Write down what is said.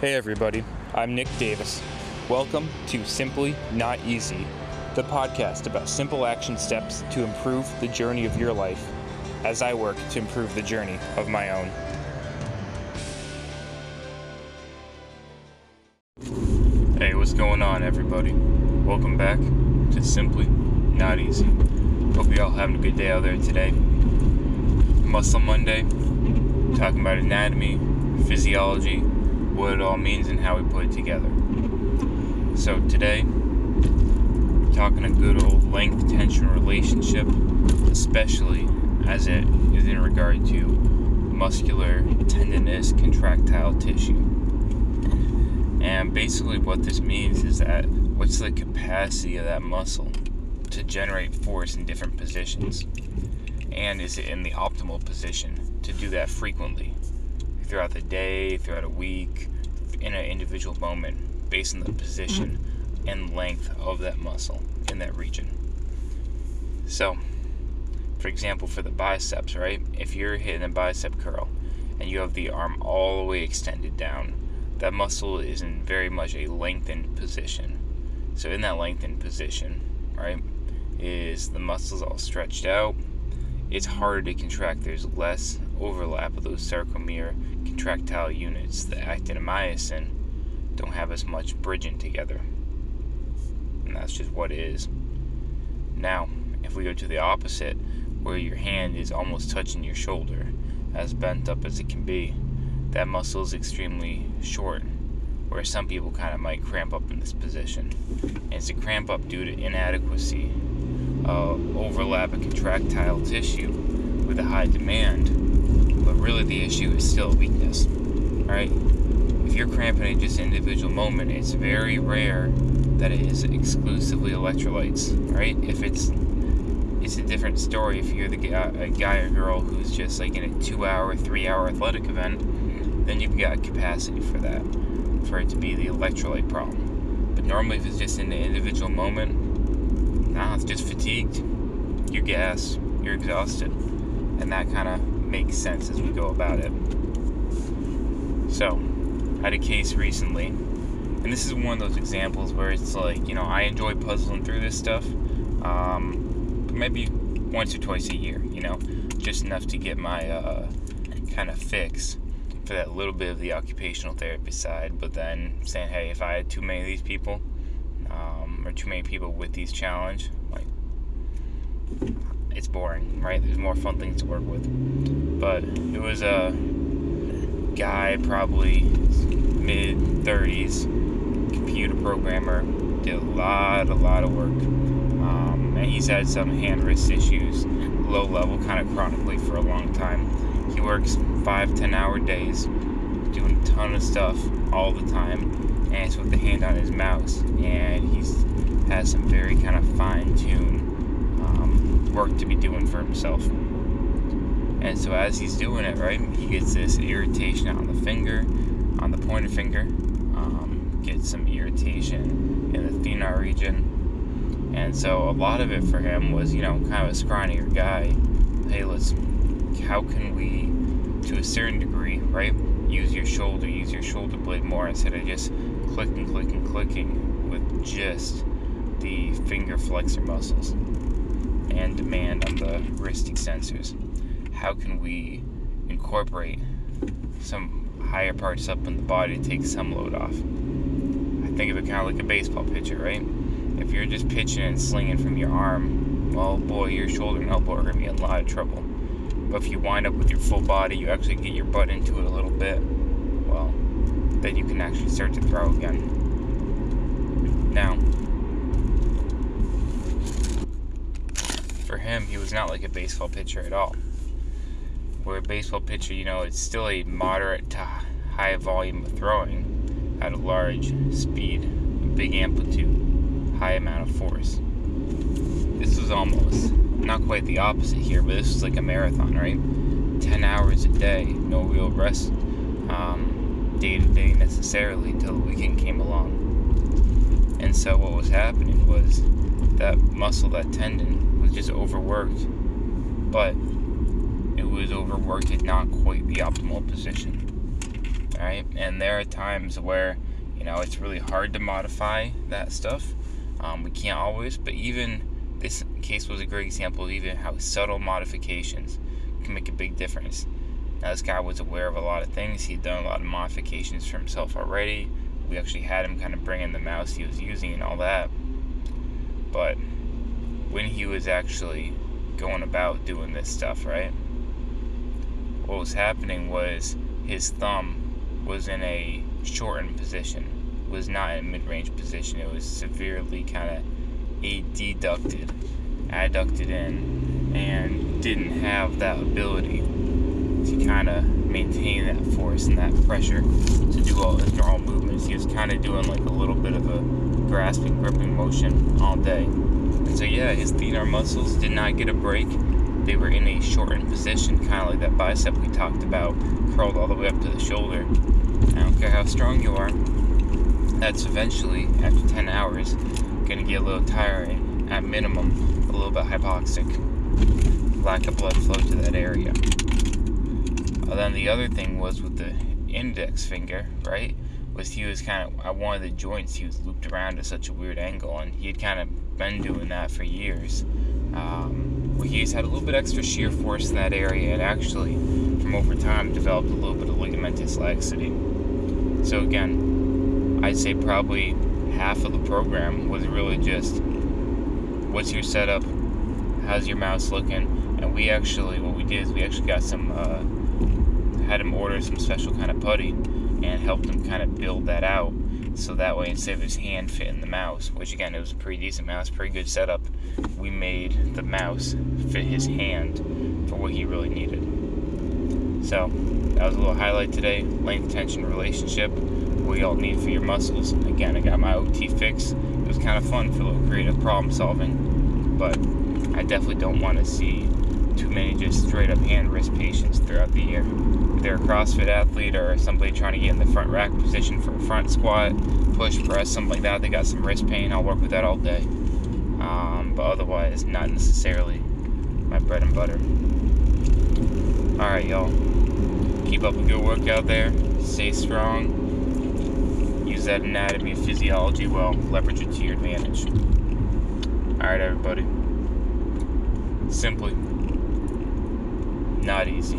Hey everybody, I'm Nick Davis. Welcome to Simply Not Easy, the podcast about simple action steps to improve the journey of your life as I work to improve the journey of my own. Hey, what's going on, everybody? Welcome back to Simply Not Easy. Hope you all having a good day out there today. Muscle Monday, talking about anatomy, physiology, what it all means, and how we put it together. So today, talking a good old length tension relationship, especially as it is in regard to muscular tendinous contractile tissue. And basically, what this means is that what's the capacity of that muscle to generate force in different positions? And is it in the optimal position to do that frequently throughout the day, throughout a week, in an individual moment, based on the position and length of that muscle in that region? So, for example, for the biceps, right? If you're hitting a bicep curl and you have the arm all the way extended down, that muscle is in very much a lengthened position. So, in that lengthened position, right, is the muscles all stretched out. It's harder to contract. There's less overlap of those sarcomere contractile units. The actin and myosin don't have as much bridging together. And that's just what it is. Now, if we go to the opposite, where your hand is almost touching your shoulder, as bent up as it can be, that muscle is extremely short, where some people kind of might cramp up in this position. And it's a cramp up due to inadequacy, uh, overlap of contractile tissue with a high demand, really the issue is still weakness, right? If you're cramping at just an individual moment, it's very rare that it is exclusively electrolytes, right? If it's it's a different story if you're the guy, a guy or girl who's just like in a two-hour, three-hour athletic event, then you've got capacity for that, for it to be the electrolyte problem. But normally, if it's just in the individual moment, nah, it's just fatigued. You're gassed, you're exhausted, and that kind of makes sense as we go about it. So, I had a case recently, and this is one of those examples where it's like, you know, I enjoy puzzling through this stuff. Um, maybe once or twice a year, you know, just enough to get my uh, kind of fix for that little bit of the occupational therapy side. But then saying, hey, if I had too many of these people, um, or too many people with these challenge, like it's boring, right? There's more fun things to work with. But it was a guy, probably mid 30s, computer programmer, did a lot, a lot of work and he's had some hand wrist issues, low level, kind of chronically for a long time. He works five, ten hour days, doing a ton of stuff all the time, and it's with the hand on his mouse. And he's has some very kind of fine tuned um, work to be doing for himself. And so as he's doing it, right, he gets this irritation on the finger, on the pointer finger, um, gets some irritation in the thenar region, and so a lot of it for him was, you know, kind of a scrawnier guy. Hey, let's, how can we, to a certain degree, right, use your shoulder, use your shoulder blade more instead of just clicking, clicking, clicking with just the finger flexor muscles and demand on the wrist extensors. How can we incorporate some higher parts up in the body to take some load off? I think of it kind of like a baseball pitcher, right? if you're just pitching and slinging from your arm, well, boy, your shoulder and elbow are going to be in a lot of trouble. But if you wind up with your full body, you actually get your butt into it a little bit, well, then you can actually start to throw again. Now, for him, he was not like a baseball pitcher at all. Where a baseball pitcher, you know, it's still a moderate to high volume of throwing at a large speed, a big amplitude high amount of force. This was almost not quite the opposite here, but this was like a marathon, right? 10 hours a day, no real rest um, day to day necessarily until the weekend came along. And so what was happening was that muscle, that tendon, was just overworked, but it was overworked at not quite the optimal position. right? And there are times where, you know, it's really hard to modify that stuff. Um, we can't always, but even this case was a great example of even how subtle modifications can make a big difference. Now, this guy was aware of a lot of things. He'd done a lot of modifications for himself already. We actually had him kind of bring in the mouse he was using and all that. But when he was actually going about doing this stuff, right? What was happening was his thumb was in a shortened position, was not in a mid-range position. It was severely kind of adducted, adducted in, and didn't have that ability to kind of maintain that force and that pressure to do all his normal movements. He was kind of doing like a little bit of a grasping, gripping motion all day. And so, yeah, his thenar muscles did not get a break. They were in a shortened position, kind of like that bicep we talked about, curled all the way up to the shoulder. I don't care how strong you are, that's eventually, after 10 hours, going to get a little tiring, at minimum, a little bit hypoxic. Lack of blood flow to that area. And then the other thing was with the index finger, right? Was he was kind of at one of the joints, he was looped around at such a weird angle, and he had kind of been doing that for years. Um, he's had a little bit extra shear force in that area, and actually, from over time, developed a little bit of ligamentous laxity. So again, I'd say probably half of the program was really just what's your setup, how's your mouse looking, and we actually what we did is we actually got some uh, had him order some special kind of putty and helped him kind of build that out so that way instead of his hand fitting the mouse which again it was a pretty decent mouse pretty good setup we made the mouse fit his hand for what he really needed. So that was a little highlight today length tension relationship what y'all need for your muscles. Again i got my ot fix. It was kind of fun for a little creative problem solving but i definitely don't want to see too many just straight up hand wrist patients throughout the year. They're a CrossFit athlete or somebody trying to get in the front rack position for a front squat, push, press, something like that, they got some wrist pain, I'll work with that all day. Um, but otherwise, not necessarily my bread and butter. Alright, y'all. Keep up a good work out there. Stay strong. Use that anatomy and physiology well. Leverage it to your advantage. Alright, everybody. Simply not easy.